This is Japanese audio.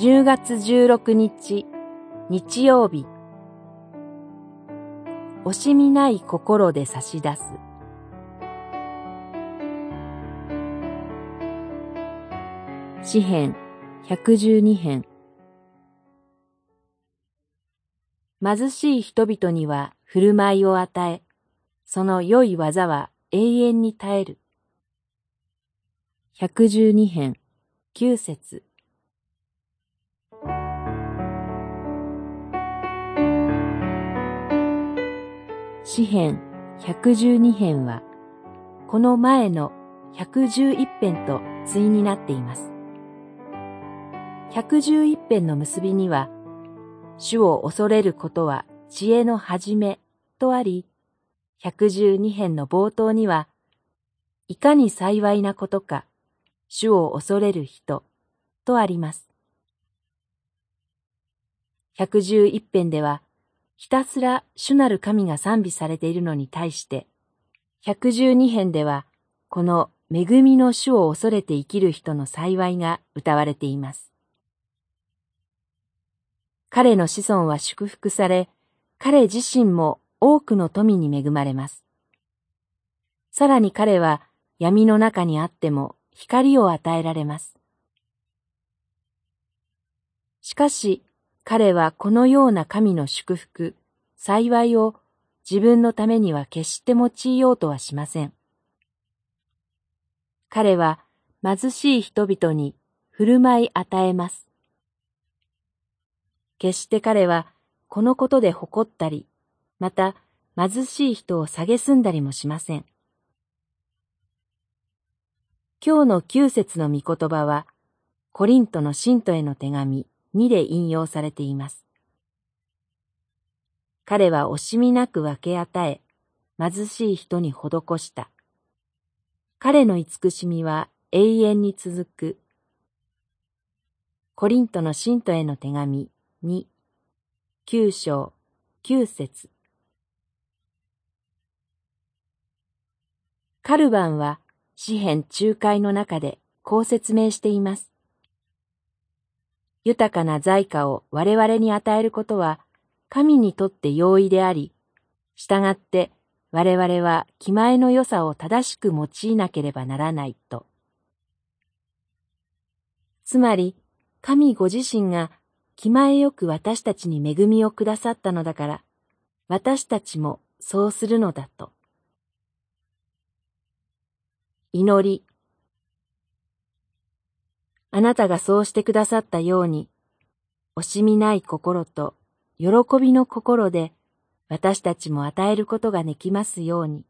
10月16日日曜日。惜しみない心で差し出す。詩編112編。貧しい人々には振る舞いを与え、その良い技は永遠に耐える。112編9節。詩編112編は、この前の111編と対になっています。111編の結びには、主を恐れることは知恵の始めとあり、112編の冒頭には、いかに幸いなことか、主を恐れる人とあります。111編では、ひたすら主なる神が賛美されているのに対して、112編では、この恵みの主を恐れて生きる人の幸いが歌われています。彼の子孫は祝福され、彼自身も多くの富に恵まれます。さらに彼は闇の中にあっても光を与えられます。しかし、彼はこのような神の祝福、幸いを自分のためには決して用いようとはしません。彼は貧しい人々に振る舞い与えます。決して彼はこのことで誇ったり、また貧しい人を蔑んだりもしません。今日の九節の御言葉は、コリントの信徒への手紙2で引用されています。彼は惜しみなく分け与え、貧しい人に施した。彼の慈しみは永遠に続く。コリントの信徒への手紙2、九章、九節カルバンは詩篇仲介の中でこう説明しています。豊かな財貨を我々に与えることは神にとって容易であり、従って我々は気前の良さを正しく用いなければならないと。つまり、神ご自身が気前よく私たちに恵みをくださったのだから、私たちもそうするのだと。祈り。あなたがそうしてくださったように、惜しみない心と喜びの心で私たちも与えることができますように。